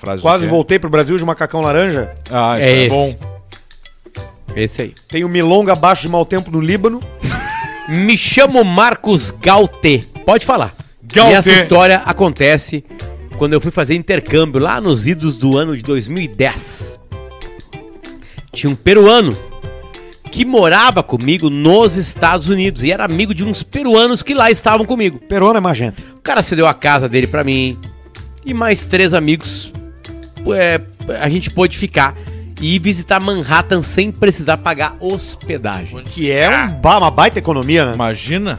frase. Quase voltei pro Brasil de macacão laranja. Ah, isso É é, esse. bom. Esse aí. Tenho milonga abaixo de mau tempo no Líbano. Me chamo Marcos Gautê. Pode falar. Gautê. E essa história acontece quando eu fui fazer intercâmbio lá nos idos do ano de 2010. Tinha um peruano que morava comigo nos Estados Unidos e era amigo de uns peruanos que lá estavam comigo. Perona é uma agência. O cara cedeu a casa dele pra mim e mais três amigos. É, a gente pôde ficar e ir visitar Manhattan sem precisar pagar hospedagem. Que é um ba- uma baita economia, né? Imagina.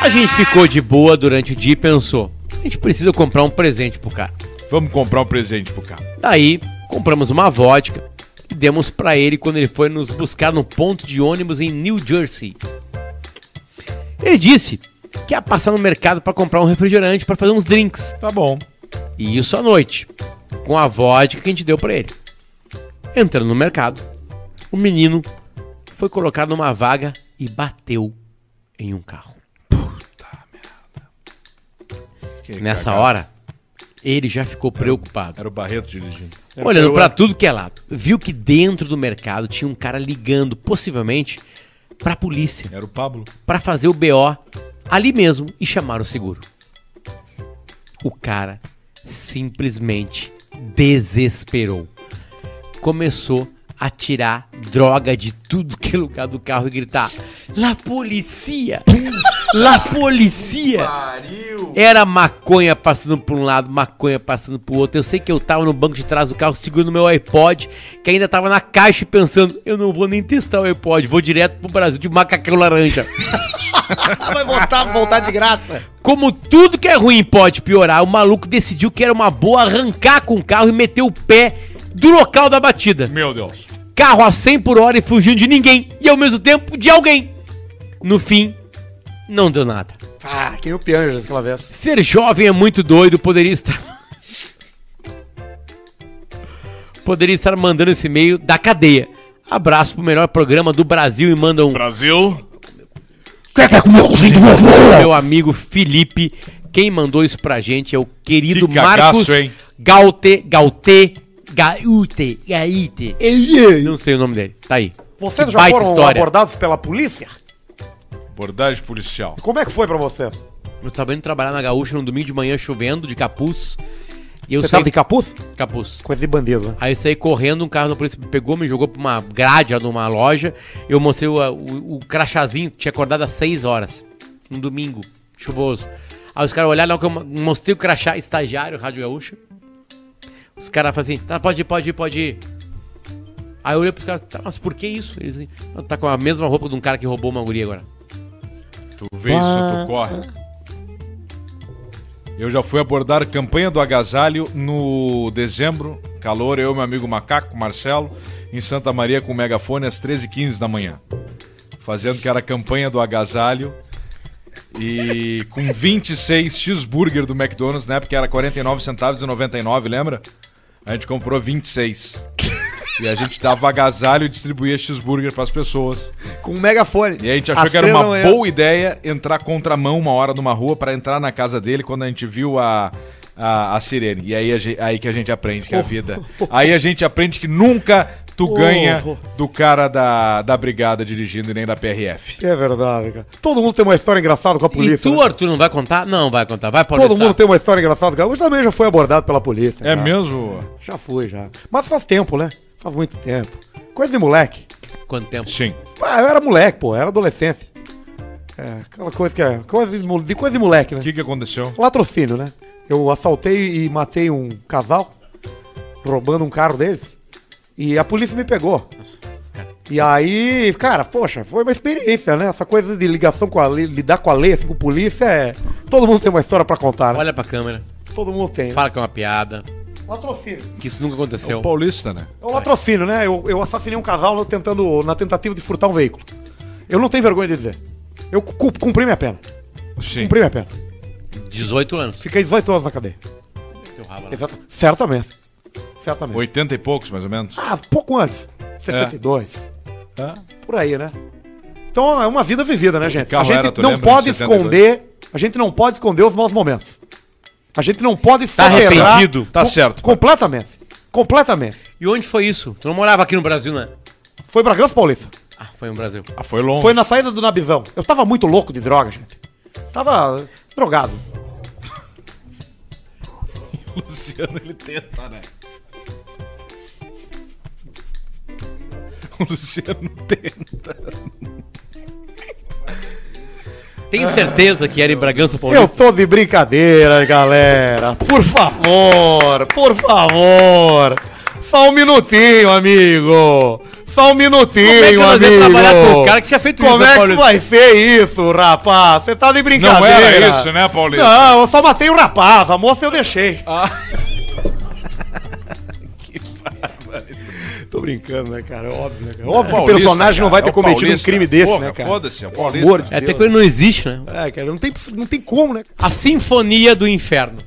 A gente ficou de boa durante o dia e pensou: a gente precisa comprar um presente pro cara. Vamos comprar um presente pro cara. Daí compramos uma vodka e demos pra ele quando ele foi nos buscar no ponto de ônibus em New Jersey. Ele disse que ia passar no mercado pra comprar um refrigerante pra fazer uns drinks. Tá bom. E isso à noite, com a vodka que a gente deu pra ele. Entrando no mercado, o menino foi colocado numa vaga e bateu em um carro. Que Nessa cagada. hora, ele já ficou preocupado. Era o Barreto dirigindo. Olhando pra tudo que é lado, viu que dentro do mercado tinha um cara ligando, possivelmente, pra polícia, Era o Pablo. pra fazer o BO ali mesmo e chamar o seguro. O cara simplesmente desesperou. Começou a tirar droga de tudo que é lugar do carro e gritar: La policia! La policia! Era maconha passando por um lado, maconha passando pro outro. Eu sei que eu tava no banco de trás do carro segurando meu iPod, que ainda tava na caixa e pensando: eu não vou nem testar o iPod, vou direto pro Brasil de macacão laranja. Vai voltar, voltar de graça. Como tudo que é ruim pode piorar, o maluco decidiu que era uma boa arrancar com o carro e meter o pé do local da batida. Meu Deus. Carro a 100 por hora e fugindo de ninguém e ao mesmo tempo de alguém. No fim, não deu nada. Ah, que nem o Pianjas aquela vez. Ser jovem é muito doido, poderia estar. poderia estar mandando esse e-mail da cadeia. Abraço pro melhor programa do Brasil e manda um. Brasil. Quer o cozinho do vovô? Meu amigo Felipe. Quem mandou isso pra gente é o querido Que cagaço, Marcos hein? Gaute, Gaute, Gaute, Gaite. Não sei o nome dele. Tá aí. Vocês Que já baita foram história. abordados pela polícia? Abordagem policial. Como é que foi pra vocês? Eu tava indo trabalhar na Gaúcha num domingo de manhã chovendo, de capuz. E eu Você saí tava de capuz? capuz. Coisa de bandido, né? Aí eu saí correndo, um carro da polícia me pegou, me jogou pra uma grade lá numa loja. Eu mostrei o, o, o crachazinho, tinha acordado às 6 horas. Um domingo, chuvoso. Aí os caras olharam, que eu mo- mostrei o crachá, estagiário, Rádio Gaúcha. Os caras falaram assim, tá, pode ir, pode ir, pode ir. Aí eu olhei pros caras, tá, mas por que isso? Eles assim, "Não, tá com a mesma roupa de um cara que roubou uma guria agora. Tu vê isso, tu corre. Eu já fui abordar campanha do agasalho no dezembro. Calor, eu e meu amigo Macaco, Marcelo, em Santa Maria com o megafone às 13h15 da manhã. Fazendo que era a campanha do agasalho. E com 26 cheeseburger do McDonald's, né? Porque era 49 centavos e 99, lembra? A gente comprou 26. E a gente dava agasalho e distribuía cheeseburger pras pessoas. Com um megafone. E a gente achou Às que era três uma manhã. boa ideia entrar contramão uma hora numa rua pra entrar na casa dele quando a gente viu a, a, a sirene. E aí, a ge- aí que a gente aprende que é a vida. Aí a gente aprende que nunca tu Oh. ganha do cara da, da brigada dirigindo e nem da PRF. É verdade, cara. Todo mundo tem uma história engraçada com a polícia. e tu, né? Arthur, não vai contar? Não, vai contar. Vai. Todo mundo tem uma história engraçada. cara. Eu também já fui abordado pela polícia. É cara. mesmo? Já fui, já. Mas faz tempo, né? Faz muito tempo. Coisa de moleque. Quanto tempo? Sim. Ah, eu era moleque, pô. Era adolescência. É, aquela coisa que é... Coisa de, de coisa de moleque, né? O que, que aconteceu? Latrocínio, né? Eu assaltei e matei um casal, roubando um carro deles. E a polícia me pegou. E aí, cara, poxa, foi uma experiência, né? Essa coisa de ligação com a lei, lidar com a lei, assim, com polícia, é... Todo mundo tem uma história pra contar, né? Olha pra câmera. Todo mundo tem. né? Fala que é uma piada. Latrocínio. Que isso nunca aconteceu. Paulista, né? É o latrocínio, né? Eu, eu assassinei um casal tentando, na tentativa de furtar um veículo. Eu não tenho vergonha de dizer. Eu cu- cumpri minha pena. Sim. Cumpri minha pena. 18 anos. Fiquei 18 anos na cadeia. Teu rabo lá. Exato. Certamente. Certamente. 80 e poucos, mais ou menos. Ah, pouco antes. 72. Tá? Por aí, né? Então é uma vida vivida, né, gente? a gente era, não lembra, pode de 72? esconder. A gente não pode esconder os maus momentos. A gente não pode Tá soterrar- arrependido? Tá certo. Completamente. Completamente. E onde foi isso? Tu não morava aqui no Brasil, né? Foi Bragança Paulista. Ah, foi no Brasil. Ah, foi longe. Foi na saída do Nabizão. Eu tava muito louco de droga, gente. Tava drogado. O Luciano, ele tenta, né? O Luciano tenta. Tenho certeza que era em Bragança Eu Paulista. tô de brincadeira, galera. Por favor, por favor. Só um minutinho, amigo. Só um minutinho, Como é que nós amigo. trabalhar com o cara que tinha feito isso, Como né, é que vai ser isso, rapaz? Você tá de brincadeira. Não era isso, né, Paulista? Não, eu só matei o rapaz. A moça eu deixei. Ah. Tô brincando, né, cara? Óbvio, né, cara? É Óbvio que o personagem não vai ter é cometido um crime desse, Porra, né, cara? foda-se, é o Paulista. amor de É, até Deus. que ele não existe, né? É, cara, não tem, não tem como, né? A Sinfonia do Inferno.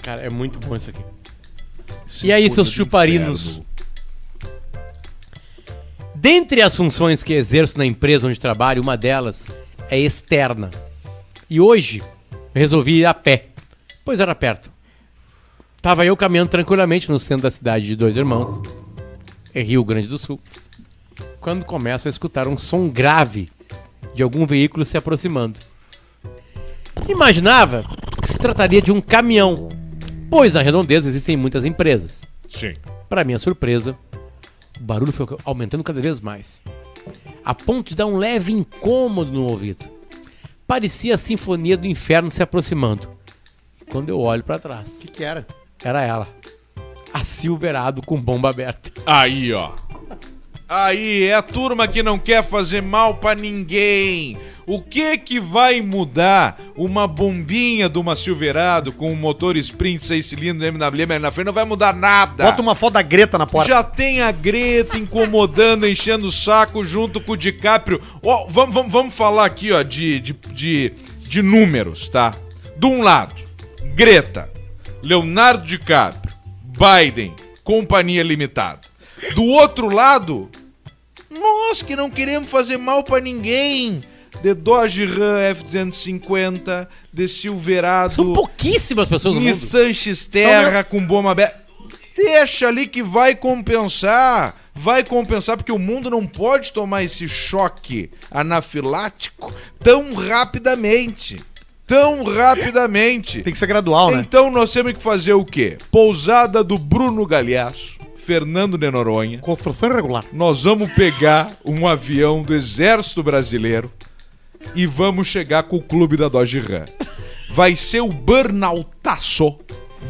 Cara, é muito bom isso aqui. E aí, seus chuparinos? Dentre as funções que exerço na empresa onde trabalho, uma delas é externa. E hoje eu resolvi ir a pé, pois era perto. Tava eu caminhando tranquilamente no centro da cidade de Dois Irmãos, em Rio Grande do Sul, quando começo a escutar um som grave de algum veículo se aproximando. Imaginava que se trataria de um caminhão, pois na redondeza existem muitas empresas. Sim. Para minha surpresa, o barulho foi aumentando cada vez mais, a ponto de dar um leve incômodo no ouvido. Parecia a sinfonia do inferno se aproximando. E quando eu olho para trás, O que, que era? Era ela, a Silverado com bomba aberta. Aí, ó. Aí, é a turma que não quer fazer mal pra ninguém. O que que vai mudar uma bombinha de uma Silverado com um motor sprint 6 cilindros MWM na frente? Não vai mudar nada. Bota uma foto da Greta na porta. Já tem a Greta incomodando, enchendo o saco junto com o DiCaprio. Ó, vamos, vamos, vamos falar aqui, ó, de, de, de, de números, tá? De um lado, Greta, Leonardo DiCaprio, Biden, Companhia Limitada. Do outro lado, nós que não queremos fazer mal pra ninguém. De Dodge Ram F-250, de Silverado. São pouquíssimas pessoas no mundo. Nissan X-Terra com bomba aberta. Deixa ali que vai compensar. Vai compensar porque o mundo não pode tomar esse choque anafilático tão rapidamente. Tão rapidamente. Tem que ser gradual, né? Então nós temos que fazer o quê? Pousada do Bruno Galhaço, Fernando de Noronha. Construção irregular. Nós vamos pegar um avião do Exército Brasileiro e vamos chegar com o clube da Dodge Ram. Vai ser o burnoutaço.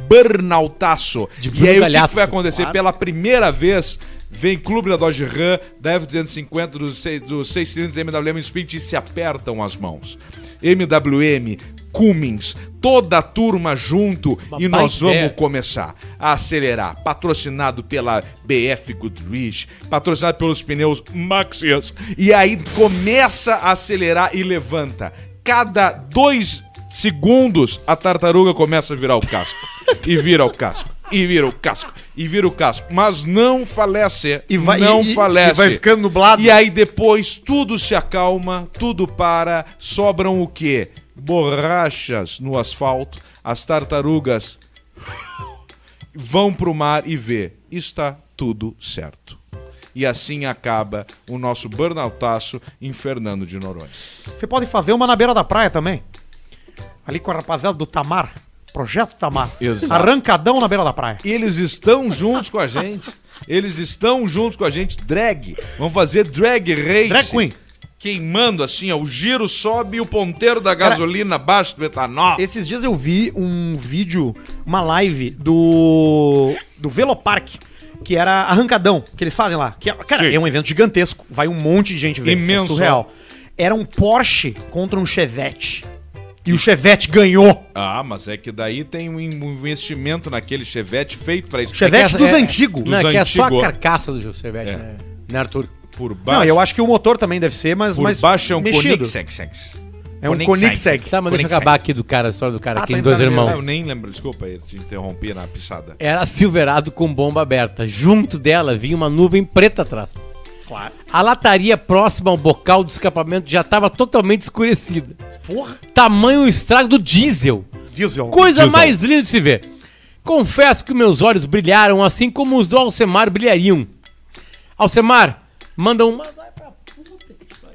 Burnoutaço. De e aí o que Galhaço, que vai acontecer? claro. Pela primeira vez, vem clube da Dodge Ram, da F-250, dos 6 dos seis cilindros MWM Sprint e se apertam as mãos. MWM, Cummins, toda a turma junto Uma e nós baita ideia. vamos começar a acelerar. Patrocinado pela BF Goodrich, patrocinado pelos pneus Maxias. E aí começa a acelerar e levanta. Cada dois segundos a tartaruga começa a virar o casco. e vira o casco. E vira o casco. E vira o casco. Mas não falece. E vai- não e- falece. e vai ficando nublado. E aí depois tudo se acalma, tudo para, sobram o quê? Borrachas no asfalto, as tartarugas vão pro mar e vê, está tudo certo. E assim acaba o nosso burnoutaço em Fernando de Noronha. Você pode fazer uma na beira da praia também. Ali com a rapaziada do Tamar. Projeto Tamar. Exato. Arrancadão na beira da praia. Eles estão juntos com a gente. Eles estão juntos com a gente. Drag. Vamos fazer drag race. Drag queen. Queimando assim, ó. O giro sobe e o ponteiro da gasolina abaixo do etanol. Esses dias eu vi um vídeo, uma live do do Velopark, que era arrancadão, que eles fazem lá. Que, é- cara, Sim. é um evento gigantesco, vai um monte de gente ver. Imenso. É surreal. Era um Porsche contra um Chevette. E o Chevette ganhou. Ah, mas é que daí tem um investimento naquele Chevette feito pra isso. Chevette É que dos é- antigos. Não, é que é só a carcaça do Chevette, É. né? Né, Arthur? Por baixo. Não, eu acho que o motor também deve ser, mas, por mas baixo é um. Koenigsegg. É um Koenigsegg. Tá, mas deixa eu acabar aqui do cara, a história do cara Ah, aqui tá Dois entrando Ah, Irmãos. eu nem lembro, desculpa aí, te interrompi na pisada. Era Silverado com bomba aberta. Junto dela vinha uma nuvem preta atrás. Claro. A lataria próxima ao bocal do escapamento já estava totalmente escurecida. Porra. Tamanho estrago do diesel. Diesel. Coisa Diesel. mais linda de se ver. Confesso que meus olhos brilharam assim como os do Alcemar brilhariam. Alcemar, manda um.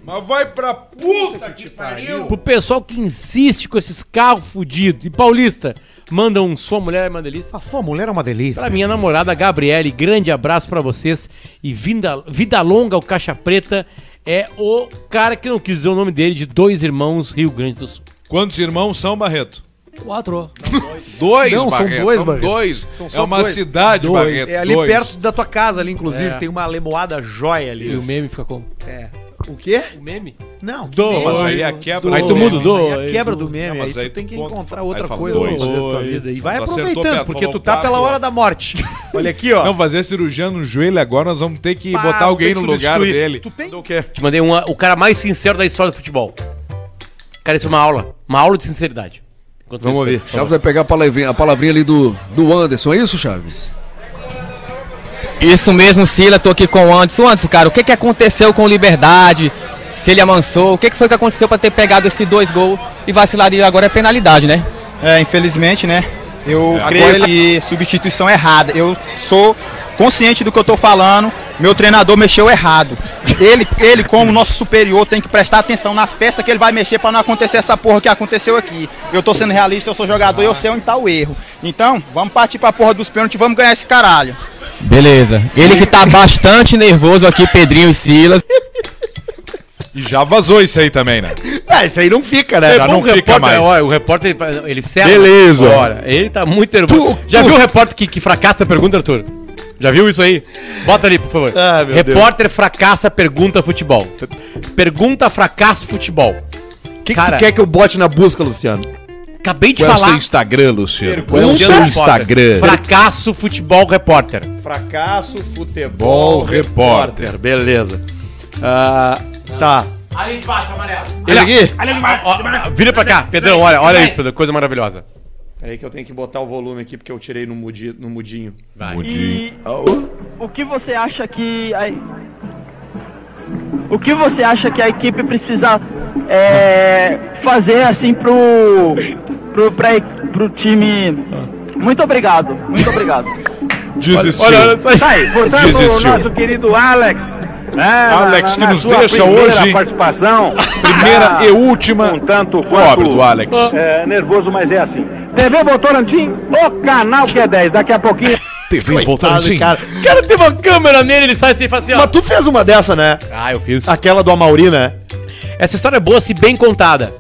Mas vai pra puta que pariu! Pro pessoal que insiste com esses carros fudidos. E Paulista, manda um Sua Mulher é uma delícia. A sua mulher é uma delícia. Pra minha namorada Gabriele, grande abraço pra vocês. E vida, vida longa, o Caixa Preta é o cara que não quis dizer o nome dele, de dois irmãos Rio Grande do Sul. Quantos irmãos são, Barreto? Quatro. Dois, Não, são Barreto. dois, são Barreto. dois. São é uma dois. cidade, Dois. Barreto. É ali dois. perto da tua casa, ali, inclusive. É. Tem uma lemoada jóia ali. E o meme fica como? É. O quê? O meme? Não. que Dois. meme. Mas aí é a quebra Aí do tu meme. muda o dois. Aí a quebra do meme. Não, mas aí aí tu tem que tu conta- encontrar aí outra fala coisa pra dois. fazer tua Dois. vida. E vai Tu acertou aproveitando, perto, porque falou tu tá quatro, pela hora da morte. Olha aqui, ó. Não, fazer cirurgia no joelho agora, nós vamos ter que Pá, botar alguém tem no que lugar substituir. dele. Tu tem o quê? Te mandei uma, o cara mais sincero da história do futebol. Cara, isso é uma aula. Uma aula de sinceridade. Enquanto Vamos isso, ouvir. por favor. Chaves vai pegar a palavrinha, a palavrinha ali do, do Anderson, é isso, Chaves? Isso mesmo, Sila, tô aqui com o Anderson. Anderson, cara, o que, que aconteceu com o Liberdade? Se ele amansou, o que, que foi que aconteceu para ter pegado esses dois gols e vacilar e agora é penalidade, né? É, infelizmente, né? Eu Agora creio ele- que substituição errada. Eu sou consciente do que eu tô falando. Meu treinador mexeu errado. Ele, ele como nosso superior, tem que prestar atenção nas peças que ele vai mexer para não acontecer essa porra que aconteceu aqui. Eu tô sendo realista, eu sou jogador e eu sei onde tá o erro. Então, vamos partir pra porra dos pênaltis, vamos ganhar esse caralho. Beleza. Ele que tá bastante nervoso aqui, Pedrinho e Silas. E já vazou isso aí também, né? Ah, isso aí não fica, né? Já bom não o fica repórter, mais. Olha, o repórter, ele- serve. Beleza. Olha, ele tá muito nervoso. Tu- Já tu- viu o repórter que, que fracassa a pergunta, Arthur? Já viu isso aí? Bota ali, por favor. Ah, meu repórter fracassa pergunta futebol. Pergunta fracasso futebol. O que, que Cara- tu quer que eu bote na busca, Luciano? Acabei de Qual é o seu falar. Instagram, Luciano? Qual é o seu Instagram? Fracasso futebol repórter. Fracasso, futebol, repórter. Beleza. Ah, tá. Ali de baixo, amarelo. Ele aqui? Ó, ó, vira pra cá, Pedrão, olha, olha isso, Pedrão, coisa maravilhosa. Peraí que eu tenho que botar o volume aqui porque eu tirei no, mudi, no mudinho. Vai. E o que você acha que a... o que você acha que a equipe precisa é, fazer assim pro pro, pra, pro time? Muito obrigado, muito obrigado. Desistiu. Tá aí, portanto, Desistiu. o nosso querido Alex. Né, Alex, que nos deixa hoje. participação. Primeira tá e última. Um tanto Pobre do Alex. é, nervoso, mas é assim. TV Votorantim, o canal que é 10. Daqui a pouquinho. TV voltando assim. cara. O cara tem uma câmera nele, ele sai assim e fala assim, ó. Mas tu fez uma dessa, né? Ah, eu fiz. Aquela do Amauri, né? Essa história é boa se bem contada.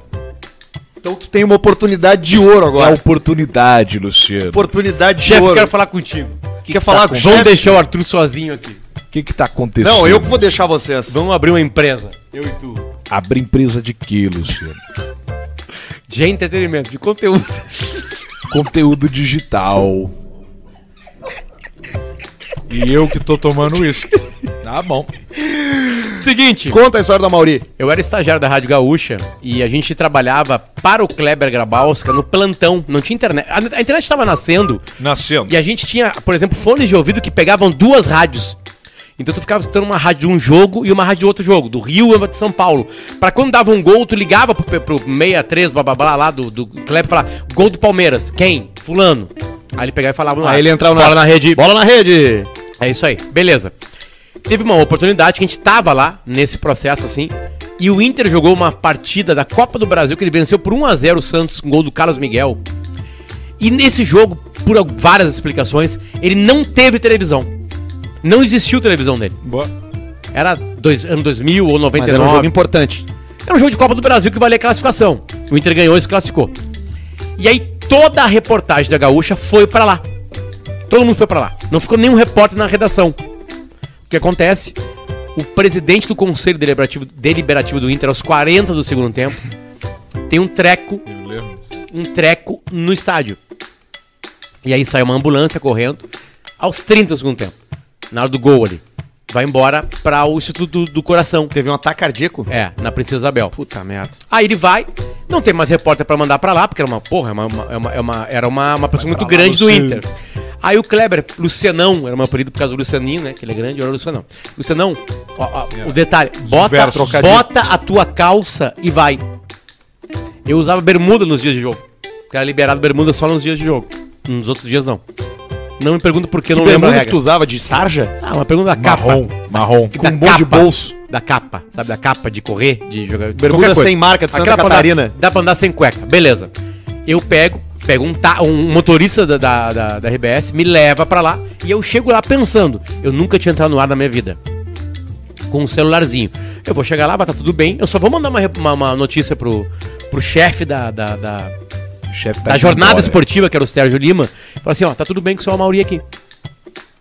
Então tu tem uma oportunidade de ouro É agora. oportunidade, Luciano. Oportunidade de Chefe, ouro. quero falar contigo. Quer falar com o Vamos deixar o Arthur sozinho aqui. O que que tá acontecendo? Não, eu que vou deixar vocês. Vamos abrir uma empresa. Eu e tu. Abrir empresa de quê, Luciano? De entretenimento, de conteúdo. Conteúdo digital. E eu que tô tomando isso. Tá bom. Seguinte, Conta a história do Amauri. eu era estagiário da Rádio Gaúcha e a gente trabalhava para o Kleber Grabowska no plantão. Não tinha internet. A, a internet estava nascendo Nascendo. e a gente tinha, por exemplo, fones de ouvido que pegavam duas rádios. Então tu ficava escutando uma rádio de um jogo e uma rádio de outro jogo, do Rio e uma de São Paulo. Pra quando dava um gol, tu ligava pro, pro 63, blá blá blá lá do, do Kleber e falava: gol do Palmeiras. Quem? Fulano. Aí ele pegava e falava no ar. Aí ele entrava Bola na rede. Bola na rede. É isso aí, beleza. Teve uma oportunidade que a gente tava lá nesse processo assim. E o Inter jogou uma partida da Copa do Brasil que ele venceu por 1x0 o Santos com gol do Carlos Miguel. E nesse jogo, por várias explicações, ele não teve televisão. Não existiu televisão dele. Boa. Era dois, ano 2000 ou Mas 99. era um jogo importante. Era um jogo de Copa do Brasil que valia classificação. O Inter ganhou e se classificou. E aí toda a reportagem da Gaúcha foi pra lá. Todo mundo foi pra lá. Não ficou nenhum repórter na redação. O que acontece? O presidente do Conselho Deliberativo, Deliberativo do Inter, aos 40 do segundo tempo, tem um treco, um treco no estádio. E aí sai uma ambulância correndo aos 30 do segundo tempo. Na hora do gol ali. Vai embora pra o Instituto do, do Coração. Teve um ataque cardíaco? É, na Princesa Isabel. Puta merda. Aí ele vai, não tem mais repórter pra mandar pra lá, porque era uma porra, é uma, é uma- é uma- era uma, uma pessoa muito grande do. Inter. Aí o Kleber, Lucianão, era meu apelido por causa do Lucianinho, né? Que ele é grande, era o Lucianão. Lucianão, ó, ó, o detalhe, bota, bota a tua calça e vai. Eu usava bermuda nos dias de jogo. Porque era liberado bermuda só nos dias de jogo. Nos outros dias não. Não me pergunta por que, Que eu não lembro que regra. tu usava de sarja? Ah, uma pergunta da capa. Marrom, marrom. Da com um monte de capa. bolso. Da capa, sabe? Da capa de correr, de jogar. Bermuda coisa. sem marca de Santa Aquela pra andar- Catarina. dá pra andar sem cueca. Beleza. Eu pego, pego um, ta- um motorista da, da, da, da RBS, me leva pra lá e eu chego lá pensando, eu nunca tinha entrado no ar na minha vida. Com um celularzinho. Eu vou chegar lá, vai tá tudo bem. Eu só vou mandar uma, uma, uma notícia pro, pro chefe da, da, da, Chefe tá da jornada embora. esportiva, que era o Sérgio Lima. Falou assim, ó, tá tudo bem com o seu Amauri aqui.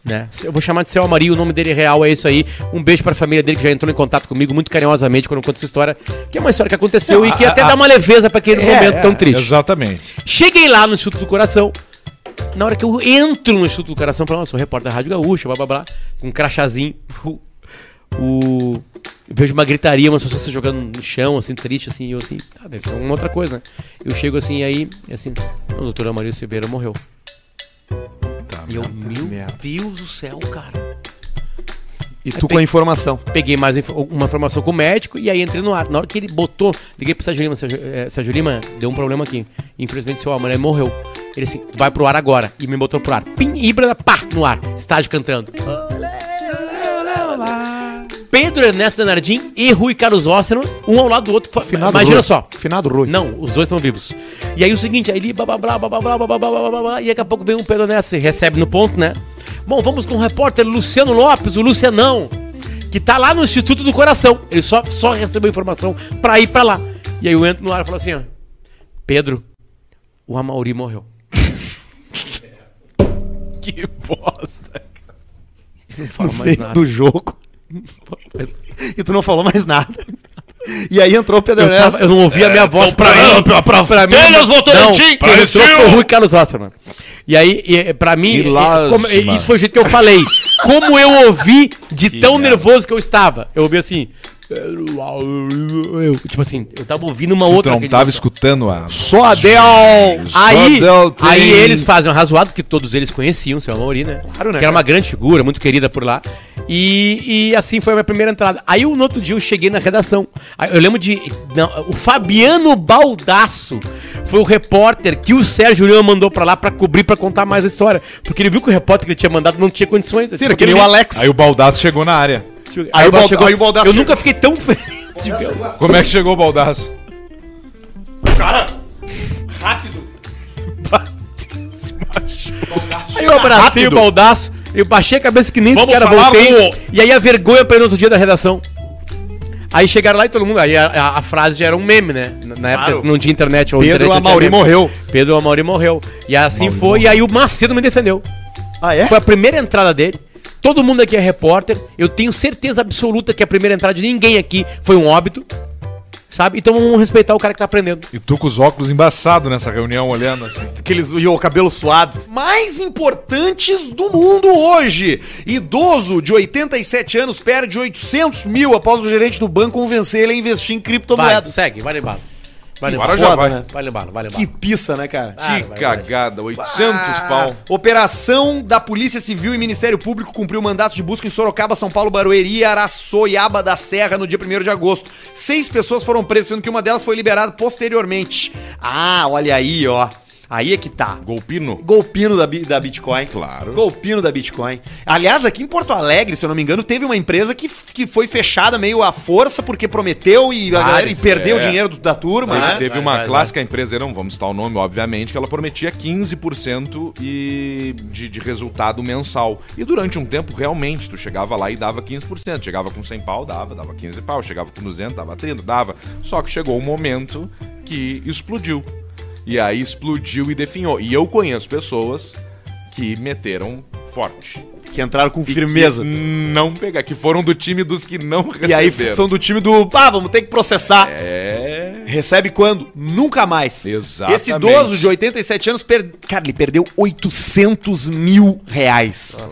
Né? Eu vou chamar de seu Amari, o nome dele real é isso aí. Um beijo pra família dele que já entrou em contato comigo muito carinhosamente quando eu conto essa história, que é uma história que aconteceu e que até dá uma leveza pra aquele momento tão triste. Exatamente. Cheguei lá no Instituto do Coração. Na hora que eu entro no Instituto do Coração, falando, sou repórter da Rádio Gaúcha, blá blá blá, com um crachazinho. O, eu vejo uma gritaria, umas pessoas se jogando no chão, assim, triste, assim, e eu assim, tá, deve ser uma outra coisa, né? Eu chego assim, e aí, e assim, o doutor Amarildo Silveira morreu. e eu, meu Deus do céu, cara. E tu com a informação. Peguei mais info- uma informação com o médico e aí entrei no ar. Na hora que ele botou, liguei pro Sérgio Lima, Sérgio, eh, Sérgio Lima, deu um problema aqui. Infelizmente seu Amanda morreu. Ele assim, tu vai pro ar agora. E me botou pro ar. Pim, Ibra, pá, no ar. Estágio cantando. Pedro Ernesto Danardim e Rui Carlos Osseno, um ao lado do outro. Finado Imagina Rui. só. Finado Rui. Não, os dois estão vivos. E aí o seguinte, aí ele blá blá blá blá blá blá blá blá blá blá e daqui a pouco vem um Pedro Ernesto, recebe no ponto, né? Bom, vamos com o repórter Luciano Lopes, o Lucianão, que tá lá no Instituto do Coração. Ele só, só recebeu informação pra ir pra lá. E aí eu entro no ar e falo assim, ó. Pedro, o Amauri morreu. Que bosta. Não fala mais nada. do jogo. E tu não falou mais nada. E aí entrou o Pedro Eu, tava- eu não ouvi a minha voz pra, mim. Pra, pra, pra mim. Telhas Votorantim, entrou o Rui Carlos Wasserman. E aí, e, pra mim, Que e- como- e- isso foi o jeito que eu falei. Como eu ouvi de Que tão merda. nervoso que eu estava. Eu ouvi assim. Eu, tipo assim, eu tava ouvindo uma Se tu outra. não tava escutando a... Só! Aí, Só deu aí trem. eles fazem um razoado, porque todos eles conheciam o seu Amauri, né? Claro, né, Que era uma grande figura, muito querida por lá. E, e assim foi a minha primeira entrada. Aí no outro dia eu cheguei na redação. Aí Eu lembro de. não, o Fabiano Baldasso foi o repórter que o Sérgio Lima mandou pra lá pra cobrir, pra contar mais a história. Porque ele viu que o repórter que ele tinha mandado não tinha condições. Sim, Tipo, que nem o Alex. Aí o Baldaço chegou na área. Aí, o o Baldasso Balda- chegou, aí o Baldasso Eu chegou. nunca fiquei tão feliz de ver. o- Como é que chegou o Baldaço? Aí eu abracei Rápido. o baldaço, eu baixei a cabeça que nem Vamos sequer voltei. do- E aí a vergonha pra ele no outro dia da redação. Aí chegaram lá e todo mundo. Aí a, a- a frase já era um meme, né? Na- Na época Claro. não tinha internet. Ou Pedro Amauri morreu. Pedro Amauri morreu. E assim foi. E aí o Macedo me defendeu. Ah, é? Foi a primeira entrada dele. Todo mundo aqui é repórter. Eu tenho certeza absoluta que a primeira entrada de ninguém aqui foi um óbito. Sabe? Então vamos respeitar o cara que tá aprendendo. E tu com os óculos embaçados nessa reunião, olhando assim. Aqueles, e o cabelo suado. Mais importantes do mundo hoje. Idoso de 87 anos perde 800 mil após o gerente do banco convencer ele a investir em criptomoedas. segue, vai embalo. Vai Agora embalo. já Foda, vai. né? Vai embalo, vai Que embalo. pissa, né, cara? Ah, Que vai. cagada, 800 Ah, pau. Operação da Polícia Civil e Ministério Público cumpriu mandatos de busca em Sorocaba, São Paulo, Barueri e Araçoiaba da Serra no dia 1 de agosto. Seis pessoas foram presas, sendo que uma delas foi liberada posteriormente. Ah, olha aí, ó. Aí é que tá. Golpino? Golpino da, da Bitcoin. Claro. Golpino da Bitcoin. Aliás, aqui em Porto Alegre, se eu não me engano, teve uma empresa que, que foi fechada meio à força porque prometeu e, a galera, e perdeu é. o dinheiro do- da turma, Teve, né? teve Vai, uma vai, clássica empresa, não vamos citar o nome, obviamente, que ela prometia 15% e de, de resultado mensal. E durante um tempo, realmente, tu chegava lá e dava 15%. Chegava com 100 pau, dava, dava 15 pau. Chegava com 200, dava 30, dava. Só que chegou um momento que explodiu. E aí explodiu e definhou. E eu conheço pessoas que meteram forte. Que entraram com firmeza. que não pegar, que foram do time dos que não receberam. E aí são do time do. Ah, vamos ter que processar. É... Recebe quando? Nunca mais. Exatamente. Esse idoso de 87 anos, per... cara, ele perdeu 800 mil reais.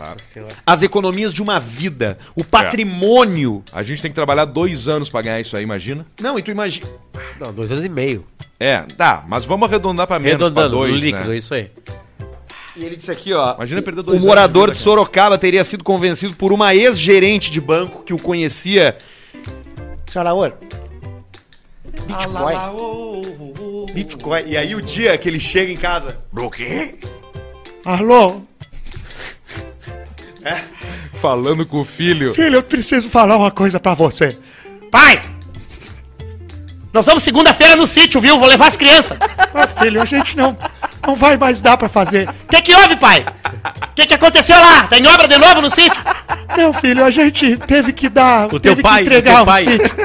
As economias de uma vida. O patrimônio. A gente tem que trabalhar dois anos pra ganhar isso aí, imagina? Não, e tu imagina. Não, dois anos e meio. É, tá, mas vamos arredondar pra menos, Redondando, dois, líquido, né? é isso aí. E ele disse aqui, ó. Imagina perder O dois morador anos de Sorocaba teria sido convencido por uma ex-gerente de banco que o conhecia. Senhor Laor, Bitcoin. Bitcoin. E aí o dia que ele chega em casa. O quê? Alô? Falando com o filho. Filho, eu preciso falar uma coisa pra você. Pai! Nós vamos segunda-feira no sítio, viu? Vou levar as crianças. Ah, filho, a gente não, não vai mais dar pra fazer. O que, que houve, pai? O que, que aconteceu lá? Tá em obra de novo no sítio? Meu filho, a gente teve que dar. O teve teu pai, que entregar o o sítio.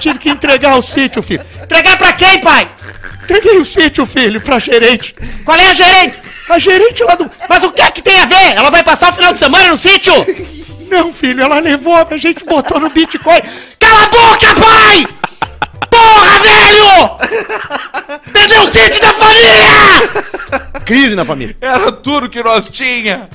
Tive que entregar o sítio, filho. Entregar pra quem, pai? Entreguei o sítio, filho, pra gerente. Qual é a gerente? A gerente lá do. Mas o que é que tem a ver? Ela vai passar o final de semana no sítio? Não, filho, ela levou, a gente botou no Bitcoin. Cala a boca, pai! Porra, velho! Perdeu o sítio da família! Crise na família. Era tudo que nós tinha.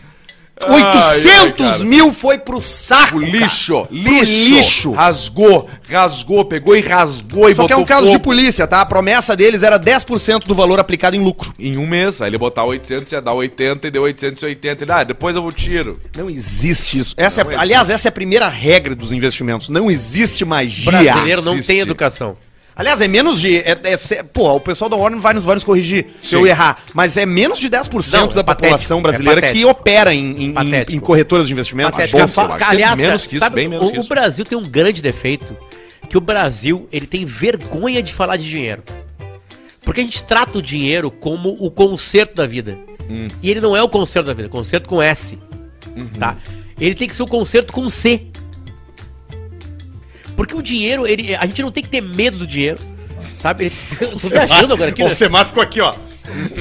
800 mil foi pro saco. O lixo, cara. lixo, Pro lixo. Rasgou, rasgou, pegou e rasgou e Só que é um botou caso de fogo. polícia, tá? A promessa deles era 10% do valor aplicado em lucro. Em um mês, aí ele botar 800, ia dar 80 e deu 880. Ele, ah, depois eu vou tiro. Não existe isso. Essa Não é, existe. aliás, essa é a primeira regra dos investimentos. Não existe magia. Brasileiro não existe. tem educação. Aliás, é menos de. É, é pô, o pessoal da Warner vai nos, vai nos corrigir se eu errar. Mas é menos de 10% Não, da é população brasileira é que opera em, em, em, em corretoras de investimento. Patético. Bolsa, eu acho. aliás, menos que isso, sabe, bem menos o, que o isso. Brasil tem um grande defeito, que o Brasil ele tem vergonha de falar de dinheiro. Porque a gente trata o dinheiro como o conserto da vida. Hum. E ele não é o conserto da vida, é o conserto com S. Uhum. Tá? Ele tem que ser o conserto com C. Porque o dinheiro, ele, a gente não tem que ter medo do dinheiro. Sabe? Ele, eu tô viajando agora aqui, O né? Semar ficou aqui, ó.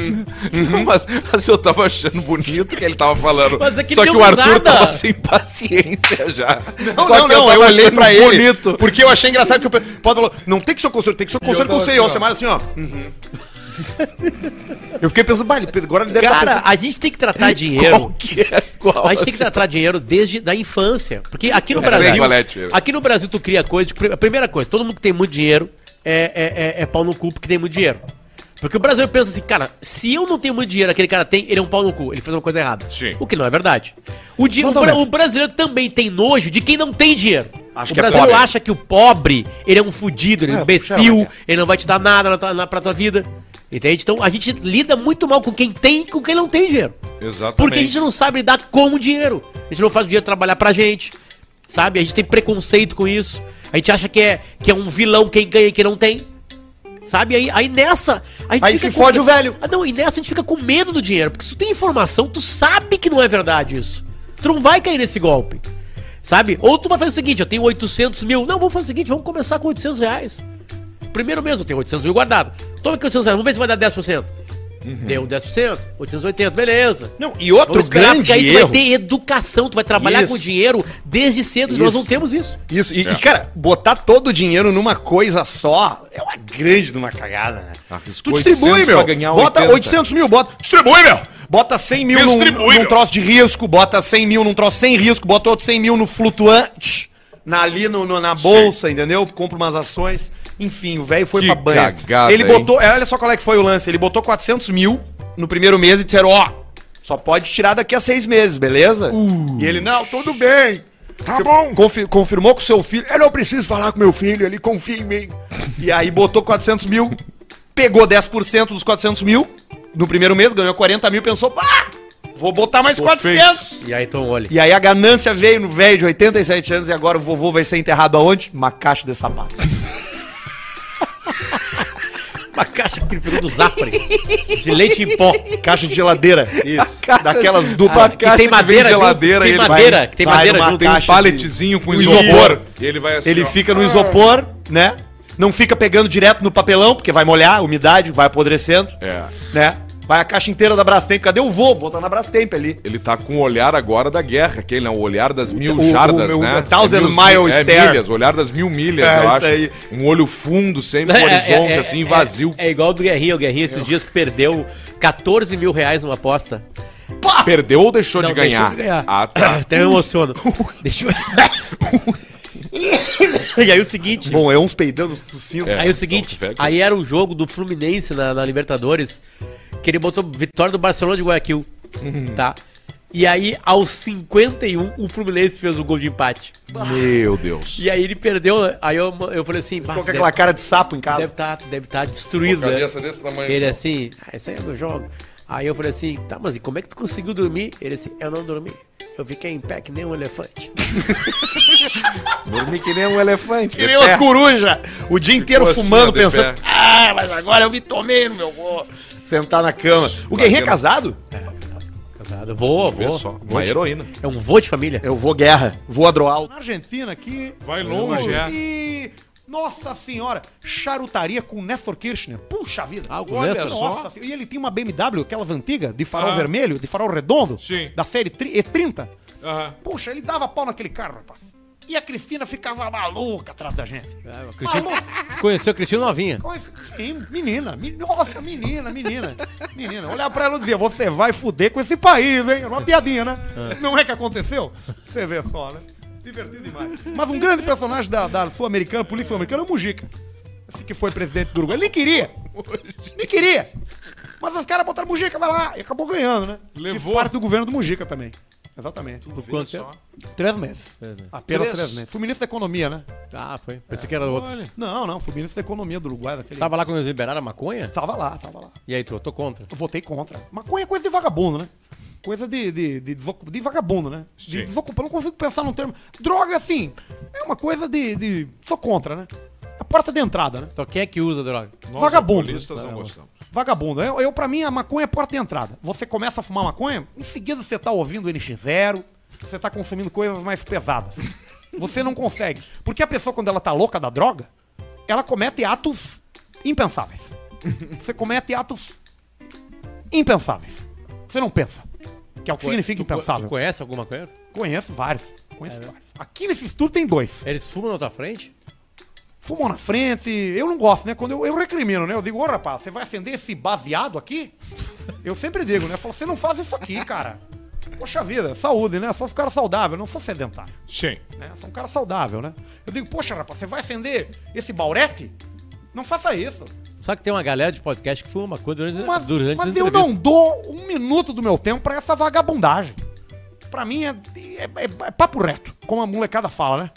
mas, mas eu tava achando bonito que ele tava falando. Mas é que Só que o Arthur risada. tava sem paciência já. Não, Só não, que não, eu, olhei achando pra ele. bonito. Porque eu achei engraçado que o Paulo falou: não tem que ser o conselho, tem que ser o conselho eu com o tava CEO. O assim, ó. Semar assim, ó. Uhum. eu fiquei pensando, bah, agora ele deve estar Cara, pensando. a gente tem que tratar dinheiro. Qual que é? Qual? A gente tem que tratar dinheiro desde da infância. Porque aqui no É, Brasil. Aqui no Brasil tu cria coisa. A primeira coisa, todo mundo que tem muito dinheiro é, é, é, é pau no cu porque tem muito dinheiro. Porque o brasileiro pensa assim, cara, se eu não tenho muito dinheiro, aquele cara tem, ele é um pau no cu, ele fez uma coisa errada. Sim. O que não é verdade. O, di- o, bra- o brasileiro também tem nojo de quem não tem dinheiro. Acho o que é brasileiro pobre. acha que o pobre, ele é um fudido, ele é um É, imbecil, ele não vai te dar nada na, tua- na, pra tua vida. Entende? Então a gente lida muito mal com quem tem e com quem não tem dinheiro. Exatamente. Porque a gente não sabe lidar com o dinheiro. A gente não faz o dinheiro trabalhar pra gente. Sabe? A gente tem preconceito com isso. A gente acha que é, que é um vilão quem ganha e quem não tem. Sabe? Aí, aí nessa. A gente Aí fica se fode o velho. Ah, não, e nessa a gente fica com medo do dinheiro. Porque se tu tem informação, tu sabe que não é verdade isso. Tu não vai cair nesse golpe. Sabe? Ou tu vai fazer o seguinte: eu tenho 800 mil. Não, vamos fazer o seguinte: vamos começar com 800 reais. Primeiro mês eu tenho 800 mil guardado. Toma aqui 800 reais, vamos ver se vai dar 10%. Deu 10%, 880, beleza. Não, e outro Vamos esperar, grande aí tu erro. vai ter educação, tu vai trabalhar Isso. com dinheiro desde cedo e nós Isso. não temos isso. Isso, e, e, cara, botar todo o dinheiro numa coisa só é uma grande de uma cagada, né? Arriscou Tu distribui, 800 meu. pra ganhar bota 80. 800 mil, bota. Distribui, meu. Bota 100 mil num, Distribui, num troço de risco, bota 100 mil num troço sem risco, bota outro 100 mil no flutuante, na, ali no, no- na bolsa, entendeu? Compra umas ações. Enfim, o velho foi Que pra banha. cagada, Ele hein? botou. é, Olha só qual é que foi o lance. Ele botou 400 mil no primeiro mês e disseram: ó, só pode tirar daqui a seis meses, beleza? E ele, não, tudo bem. Tá bom. confirmou com o seu filho. Eu não preciso falar com meu filho, ele confia em mim. E aí botou 400 mil, pegou 10% dos 400 mil no primeiro mês, ganhou 40 mil, pensou, pá, vou botar mais 400. E aí, então, olha. E aí a ganância veio no velho de 87 anos e agora o vovô vai ser enterrado aonde? Uma caixa de sapato. Uma caixa que ele pegou do Zafre. de leite em pó. Caixa de geladeira. Isso. Daquelas duplas. Ah, que tem madeira, geladeira, tem madeira, vai- que tem vai madeira junto. Tem um caixa paletezinho com com isopor. isopor. E ele vai assim, Ele ó. fica no isopor, né? Não fica pegando direto no papelão, porque vai molhar, umidade, vai apodrecendo, É. né? Vai a caixa inteira da Brastemp. Cadê o vô? Tá na Brastemp ali. Ele tá com o olhar agora da guerra, aquele, né? O olhar das mil O- o jardas, meu- né? thousand É mil- mile é, stare. milhas, o olhar das mil milhas, É, eu isso acho. aí. Um olho fundo, sempre no É, horizonte, é, é, assim, é, vazio. É, igual do Guerrinha. O Guerrinha esses dias perdeu 14 mil reais numa aposta. Perdeu ou deixou Não, de ganhar? deixou de ganhar. Ah, tá. Até me emociono. Deixa eu... e aí o seguinte... Bom, é uns peidando, uns tossindo. É. Aí o seguinte, então, aí era o jogo do Fluminense na, na Libertadores, que ele botou vitória do Barcelona de Guayaquil, Uhum. tá? E aí, aos 51, o Fluminense fez o gol de empate. Meu Deus. E aí ele perdeu. Aí eu, eu falei assim, Ficou "Bah, com aquela cara de sapo em casa. Deve estar deve tá destruído, né? desse tamanho. Ele assim, ah, isso aí é do jogo. Aí eu falei assim, tá, mas e como é que tu conseguiu dormir? Ele assim, eu não dormi. Eu fiquei em pé que nem um elefante. Dormi que nem um elefante. Que nem uma coruja. O dia inteiro assim, fumando, de pensando. pé. Ah, mas agora eu me tomei no meu gol. Sentar na cama. O Guerrinho é casado? Casado. Vou, vou. só. Vou Uma de- heroína. É um vô de família. Eu vou guerra. Vou adroal. Na Argentina aqui. Vai longe, é. E. Nossa senhora, charutaria com Nestor Kirchner. Puxa vida. Ah, Olha Nestor. Nossa, senhora. e ele tinha uma BMW, aquelas antigas, de farol Ah. vermelho, de farol redondo, Sim. da série tri- E30. Aham. Puxa, ele dava pau naquele carro, rapaz. E a Cristina ficava maluca atrás da gente. É, Maluca. Conheceu o Cristiano Novinha. Esse- Sim, menina. me- Nossa, menina, menina. Menina. Olhar pra ela e dizer, você vai fuder com esse país, hein? Era uma piadinha, né? Não é que aconteceu? Você vê só, né? Divertido demais. Mas um grande personagem da, da Sul-Americana, polícia sul-americana, é o Mujica. Esse que foi presidente do Uruguai. Ele nem queria. Nem queria. Mas os caras botaram Mujica, vai lá. E acabou ganhando, né? Levou. Fiz parte do governo do Mujica também. Exatamente. Por quanto Só. tempo? Três meses. Três meses. Apenas Três? três meses. Fui ministro da Economia, né? Ah, foi. Pensei que era outro. Não, não. Fui ministro da Economia do Uruguai. Daquele... Tava lá quando eles liberaram a maconha? Tava lá, tava lá. E aí, tu votou contra? Eu votei contra. Maconha é coisa de vagabundo, né? Coisa de, de, de, de vagabundo, né? De. Eu não consigo pensar num termo. Droga, assim, é uma coisa de. de... Sou contra, né? A porta de entrada, né? Então quem é que usa droga? Nós, Vagabundo. alcoolistas, não gostamos. Vagabundo. Eu, eu, pra mim, a maconha é porta de entrada. Você começa a fumar maconha, em seguida você tá ouvindo NX0, você tá consumindo coisas mais pesadas. Você não consegue. Porque a pessoa, quando ela tá louca da droga, ela comete atos impensáveis. Você comete atos impensáveis. Você não pensa. Que é o que significa co- Tu impensável. conhece alguma coisa? Conheço vários. Conheço vários. Aqui nesse estúdio tem dois. Eles fumam na tua frente? Fumam na frente. Eu não gosto, né? Quando eu, eu recrimino, né? Eu digo, ô rapaz, você vai acender esse baseado aqui? Eu sempre digo, né? Eu falo, você não faz isso aqui, cara. Poxa vida, saúde, né? Sou um cara saudável, eu não sou sedentário, Sim. né? Sou um cara saudável, né? Eu digo, poxa, rapaz, você vai acender esse baurete? Não faça isso. Só que tem uma galera de podcast que fuma maconha durante, Mas, durante mas as eu não dou um minuto do meu tempo pra essa vagabundagem. Pra mim é, é- é- é papo reto, como a molecada fala, né?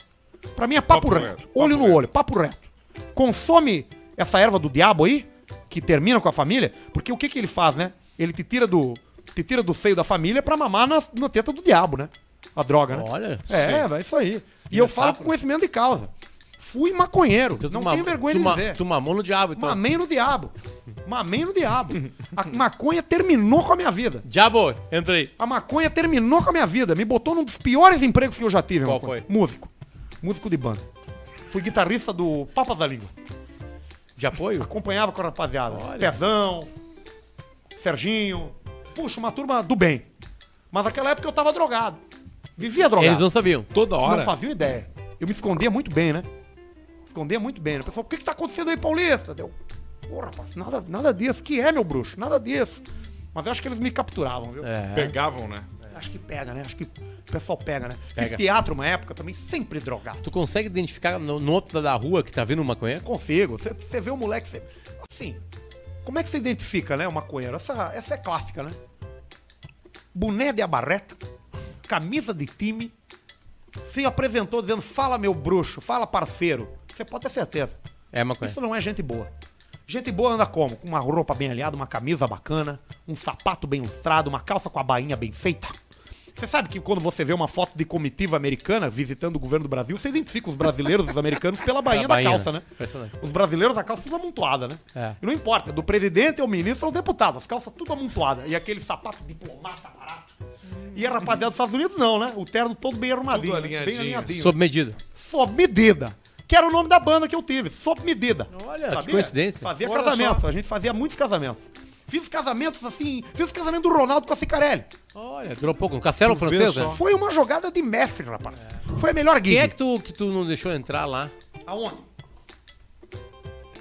Pra mim é papo, Papo reto. reto, Olho papo no reto. olho, papo reto. Consome essa erva do diabo aí, que termina com a família, porque o que que ele faz, né? Ele te tira do, te tira do seio da família pra mamar na, na teta do diabo, né? A droga, né? Olha. É, é isso aí. E eu falo com conhecimento de causa. Fui maconheiro, Então não tenho vergonha tu de dizer. Tu mamou no diabo, então. Mamei no diabo. Mamei no diabo. A maconha terminou com a minha vida. Diabo, entra aí. A maconha terminou com a minha vida. Me botou num dos piores empregos que eu já tive. Qual foi? Músico. Músico de banda. Fui guitarrista do Papas da Língua. De apoio? Acompanhava com a rapaziada. Olha. Pezão, Serginho. Puxa, uma turma do bem. Mas naquela época eu tava drogado. Vivia drogado. Eles não sabiam. Toda hora. Não faziam ideia. Eu me escondia muito bem, né? Escondia muito bem. né? O pessoal, o que que tá acontecendo aí, Paulista? Deu, pô, rapaz, nada, nada disso. Que é, meu bruxo? Nada disso. Mas eu acho que eles me capturavam, viu? É. Pegavam, né? Acho que pega, né? Acho que o pessoal pega, né? Fiz Pega. teatro uma época também, sempre drogado. Tu consegue identificar no, no outro lado da rua que tá vindo um maconheiro? Consigo. Você- vê o moleque, você... assim, como é que você identifica, né, o maconheiro? Essa, essa é clássica, né? Boné de abarreta, camisa de time, se apresentou dizendo, fala meu bruxo, fala parceiro. Você pode ter certeza. É maconha. Isso não é gente boa. Gente boa anda como? Com uma roupa bem alinhada, uma camisa bacana, um sapato bem lustrado, uma calça com a bainha bem feita. Você sabe que quando você vê uma foto de comitiva americana visitando o governo do Brasil, você identifica os brasileiros e os americanos pela bainha, da calça, né? Os brasileiros, a calça tudo amontoada, né? É. E não importa, do presidente ao ministro ao deputado, as calças tudo amontoada. E aquele sapato diplomata barato. E a rapaziada dos Estados Unidos não, né? O terno todo bem arrumadinho, Tudo né? bem alinhadinho. Sob medida. Sob medida. Que era o nome da banda que eu tive, Sob Medida. Olha, que coincidência. Fazia Olha casamentos, só. a gente fazia muitos casamentos. Fiz casamentos assim, fiz o casamento do Ronaldo com a Cicarelli. Olha, durou pouco. No castelo francês, né? Foi uma jogada de mestre, rapaz. Foi a melhor gig. Quem é que tu, que tu não deixou entrar lá? Aonde?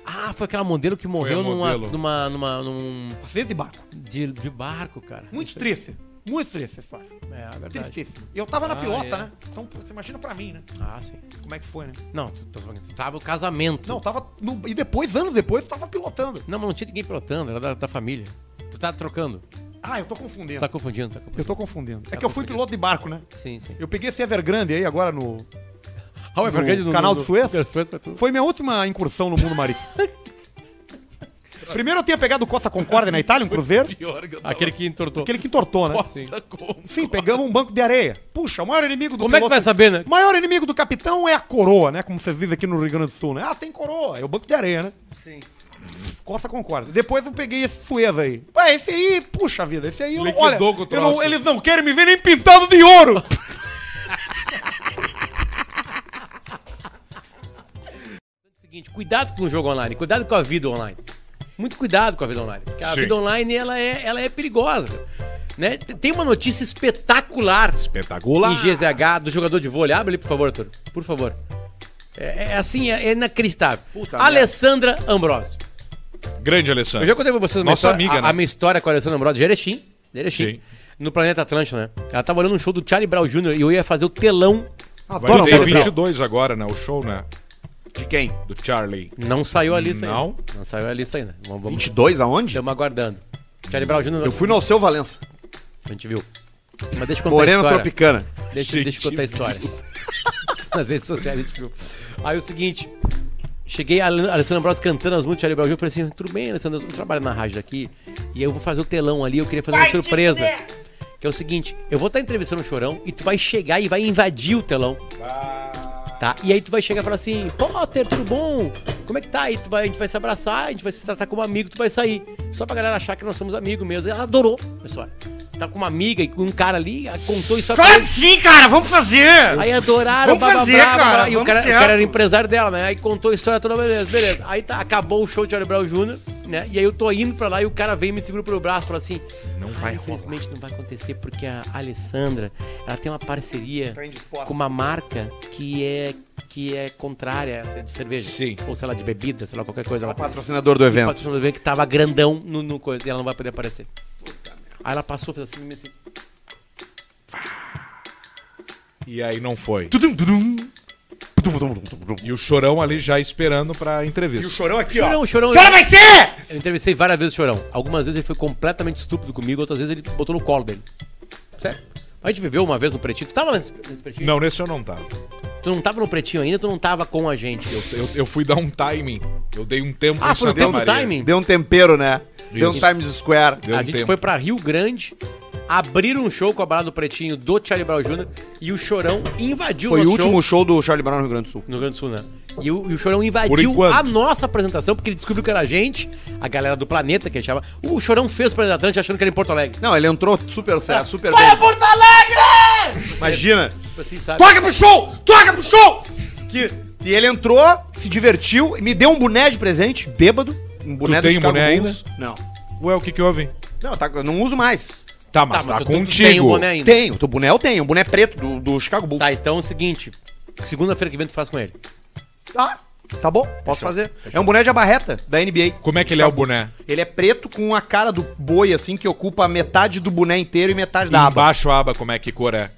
Ah, foi aquela modelo que morreu numa, modelo. numa, numa, num... Às de barco. De, de barco, cara. Muito triste. Muito triste essa história. É, a verdade. Tristíssimo. E eu tava na Ah, pilota, é. né? Então você imagina pra mim, né? Ah, sim. Como é que foi, né? Não, tu, tu, tu tava o casamento. Não, tava. no- E depois, anos depois, tava pilotando. Não, mas não tinha ninguém pilotando, era da, da família. Tu tá trocando. Ah, eu tô confundindo. Tá confundindo, tá confundindo. Eu tô confundindo. É Tá que eu fui piloto de barco, né? Sim, sim. Eu peguei esse Evergrande aí agora no. Ah, o Evergrande no canal de Suez? do Suez tu. Foi minha última incursão no mundo marítimo. Primeiro eu tinha pegado o Costa Concórdia na Itália, um cruzeiro. Aquele que entortou. Aquele que entortou, né? Sim. Sim, pegamos um banco de areia. Puxa, o maior inimigo do Como é que vai saber, né? O maior inimigo do capitão é a coroa, né? Como vocês dizem aqui no Rio Grande do Sul, né? Ah, tem coroa. É o banco de areia, né? Sim. Costa Concórdia. Depois eu peguei esse Suez aí. Ué, esse aí, puxa vida, esse aí, eu não, Liquidou olha, com o eu não- troço. eles não querem me ver nem pintado de ouro. Seguinte, cuidado com o jogo online, cuidado com a vida online. Muito cuidado com a vida online. Porque a Sim. vida online, ela é, ela é perigosa. Né? Tem uma notícia espetacular Espetacular. em GZH do jogador de vôlei. Abre ali, por favor, Arthur. Por favor. É, é assim, é, é inacreditável. Alessandra Ambrosio. Grande Alessandro. Eu já contei pra vocês uma Nossa história, amiga, a, né? a minha história com a Alessandra Ambrosio de Erechim. de Erechim Sim. no Planeta Atlântico, né? Ela tava olhando um show do Charlie Brown Jr. e eu ia fazer o telão. Vai Adoro ter um 22 agora, né? O show, né? De quem? Do Charlie. Não saiu a lista Não? ainda. Não saiu a lista ainda. Vamos, vamos 22 aonde? Estamos aguardando. Charlie Brown Jr. Eu fui no Alceu Valença. A gente viu. Mas deixa eu contar Moreno a história. Tropicana. Deixa, Gente, deixa eu contar a história. Nas redes sociais a gente viu. Aí o seguinte. Cheguei a Ale- Alessandra Ambrosio cantando as músicas de Charlie Brown Jr. Eu falei assim, tudo bem, Alessandra, eu trabalho na rádio aqui. E aí eu vou fazer o telão ali, eu queria fazer uma surpresa. Que é o seguinte, eu vou estar entrevistando o Chorão e tu vai chegar e vai invadir o telão. Tá? E aí tu vai chegar e falar assim, Potter, tudo bom? Como é que tá? Aí tu vai, a gente vai se abraçar, a gente vai se tratar como amigo, tu vai sair. Só pra galera achar que nós somos amigos mesmo. Ela adorou história. Tá com uma amiga e com um cara ali, contou isso pra ele. sim, cara, vamos fazer. Aí adoraram, Vamos fazer, cara, E o cara, o cara era empresário dela, né? Aí contou a história toda, beleza, beleza. Aí tá, acabou o show de Charlie Brown Jr., né? E aí eu tô indo pra lá e o cara vem e me segura pelo braço e fala assim: Não vai Infelizmente não vai acontecer porque a Alessandra, ela tem uma parceria Tá com uma marca que é que é contrária a essa de cerveja. Sim. Ou sei lá, de bebida, sei lá, qualquer coisa lá. Patrocinador do O evento. patrocinador do evento que tava grandão no, no coisa e ela não vai poder aparecer. Aí ela passou, fez assim, assim. E aí não foi. Tudum, tudum. E o chorão ali já esperando pra E o entrevista. chorão aqui, Chorão, ó. chorão. Hora vai ser? Eu entrevistei várias vezes o Chorão. Algumas vezes ele foi completamente estúpido comigo, outras vezes ele botou no colo dele. Sério. A gente viveu uma vez no Pretinho. Tu tava nesse, nesse Pretinho? Não, nesse eu não tava. Tu não tava no Pretinho ainda, tu não tava com a gente. Eu, eu fui dar um timing. Eu dei um tempo Ah, em foi Santa Maria. timing? Deu um tempero, né? Deu um. Times Square. Deu a um gente tempo. foi pra Rio Grande, abriram um show com a balada do Pretinho do Charlie Brown Jr. e o Chorão invadiu Foi o nosso último show show do Charlie Brown no Rio Grande do Sul. no Rio Grande do Sul, né? E o, e o Chorão invadiu enquanto. a nossa apresentação, porque ele descobriu que era a gente, a galera do planeta que a gente chama. O Chorão fez o Planeta Atlântico achando que era em Porto Alegre. Não, ele entrou super certo, super Vai a bem. Porto Alegre! Imagina. Tipo assim, sabe? Toca pro show! Toca pro show! Que- E ele entrou, se divertiu, e me deu um boné de presente, bêbado. Um boné Tu tem Chicago boné Bulls. Não. Ué, o que que houve? Não, tá, eu não uso mais. Tá, mas Tá, tá, mas tu- tu- tu contigo. tem o boné ainda. Tenho, o boné eu tenho, um boné preto do, do Chicago Bulls. Tá, então é o seguinte. Segunda-feira que vem tu faz com ele. Tá, tá bom, posso fazer. É um boné de abarreta, da NBA. Como é que ele é o Chicago Bulls. boné? Ele é preto com a cara do boi, assim, que ocupa metade do boné inteiro e metade da aba. Embaixo a aba, como é que cor é?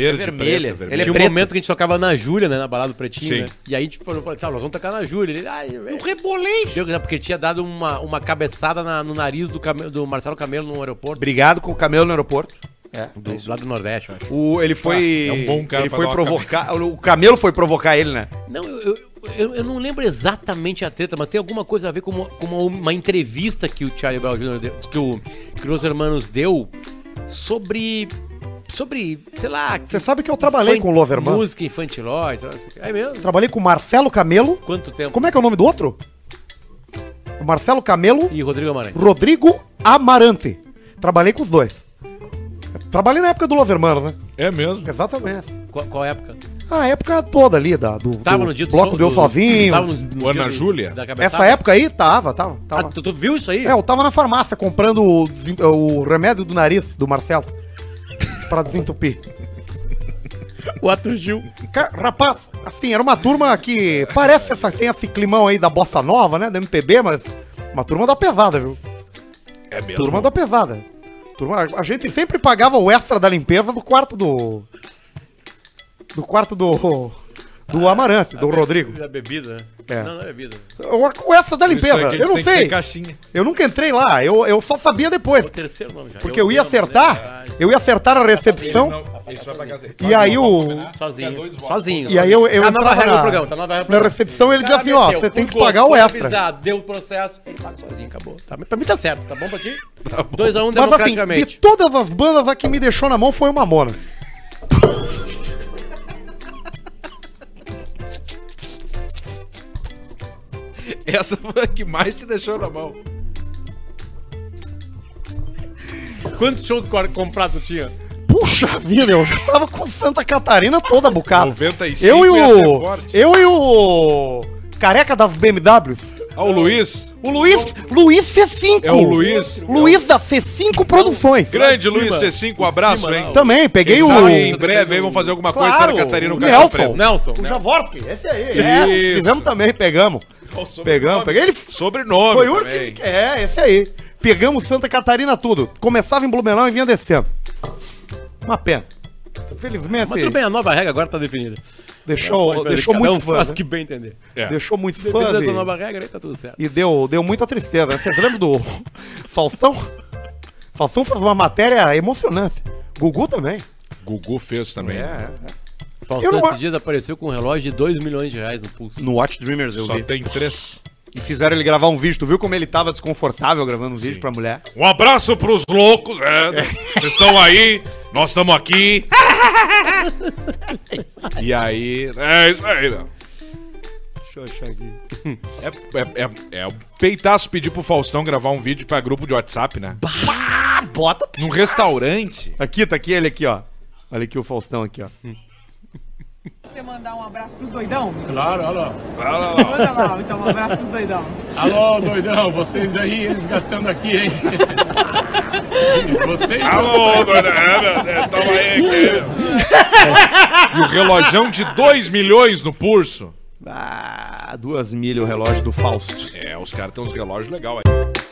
Verde, vermelha. preta, Ele é. Tinha um momento que a gente tocava na Júlia, né? Na balada do Pretinho, Sim. né? E aí a gente falou, tá, nós vamos tocar na Júlia. Ele, ai, eu rebolei. Deu, porque tinha dado uma, uma cabeçada na- no nariz do, Came- do Marcelo Camelo no aeroporto. Obrigado com o camelo no aeroporto. É, Do, lá do Nordeste, eu acho. O, ele foi. Ah, é um bom cara Ele foi provocar. O camelo foi provocar ele, né? Não, eu, eu, eu, eu não lembro exatamente a treta, mas tem alguma coisa a ver com uma, com uma, uma entrevista que o Charlie Brown Jr. deu, que o, que os hermanos deu sobre. Sobre, sei lá. Você sabe que eu trabalhei com o Los Hermanos. Música lá. É mesmo? Trabalhei com o Marcelo Camelo. Quanto tempo? Como é que é o nome do outro? O Marcelo Camelo E Rodrigo Amarante. Rodrigo Amarante. Trabalhei com os dois. Trabalhei na época do Los Hermanos, né? É mesmo? Exatamente. Qual, qual época? A época toda ali, da, do, Tava do no dia do bloco sol- do Eu Sozinho. Tava no, no Ana Júlia? Essa época aí, tava, tava. Ah, tava. tu, tu viu isso aí? É, eu tava na farmácia comprando o, o remédio do nariz do Marcelo. Pra desentupir. O Arthur Gil. Rapaz, assim, era uma turma que parece essa, tem esse climão aí da bossa nova, né? Da MPB, mas uma turma da pesada, viu? É mesmo. Turma da pesada. Turma, a gente sempre pagava o extra da limpeza do quarto do. Do quarto do. Do Amarante, do Rodrigo. Da bebida, né? É. Não, não é bebida. Ou com essa da limpeza. a Eu não sei. Eu nunca entrei lá. Eu, eu só sabia depois. É o terceiro nome já. Porque eu ia acertar. Eu ia acertar a recepção. Não, isso vai pra casa dele. E aí o. Sozinho. Sozinho. E aí eu, eu Tá nova entrava regra do na, programa, tá nova regra do na programa. recepção ele dizia Cara, assim, ó, você tem que pagar o extra. deu o processo, ele paga sozinho, acabou. Tá, pra mim tá certo, tá bom pra ti? 2x1 um, Mas assim, de democraticamente. todas as bandas, a que me deixou na mão foi o Mamonas. Essa foi a que mais te deixou na mão. Quantos shows comprado tinha? Puxa vida, eu já tava com Santa Catarina toda bucada. 95 Eu e o. Eu e o. Careca das BMWs. Ah, o Luiz. O Luiz. Luiz C5. É o Luiz. Luiz da C5 Produções. Grande. Luiz C5, um abraço, hein? Também, peguei o. Sabe, em breve aí vamos fazer alguma coisa Claro, Santa Catarina, o Nelson. Nelson. O Javorski, esse aí. É, fizemos também, pegamos. Pegamos, peguei ele. Sobrenome Foi o também. que. É, esse aí. Pegamos Santa Catarina tudo. Começava em Blumenau e vinha descendo. Uma pena. Felizmente, Mas tudo bem, a nova regra agora tá definida. deixou, fazer, deixou cada um muito fã. faz né? que bem entender. É. Deixou muito fã. Definida de- essa nova regra aí tá tudo certo. E deu, deu muita tristeza. Vocês lembram do Faustão? Faustão fez uma matéria emocionante. Gugu também. Gugu fez também. É. Faustão não- esses dias apareceu com um relógio de 2 milhões de reais no pulso. No Watch Dreamers eu Só vi. tem três. E fizeram ele gravar um vídeo. Tu viu como ele tava desconfortável gravando um vídeo pra mulher? Um abraço pros loucos, é. Vocês estão aí, nós estamos aqui. e aí, é isso aí, meu. Deixa eu achar aqui. É, é, é, é peitaço pedir pro Faustão gravar um vídeo pra grupo de WhatsApp, né? Bota. Num restaurante. Aqui, tá aqui ele aqui, ó. Olha aqui o Faustão aqui, ó. Você mandar um abraço pros doidão? Claro, alô. Manda lá, então, um abraço pros doidão. Alô, doidão, vocês aí, eles gastando aqui, hein? vocês. Alô, dona Ana, toma aí. E o relojão de 2 milhões no pulso. Ah, duas milhas o relógio do Fausto. É, os caras têm uns relógios legais aí.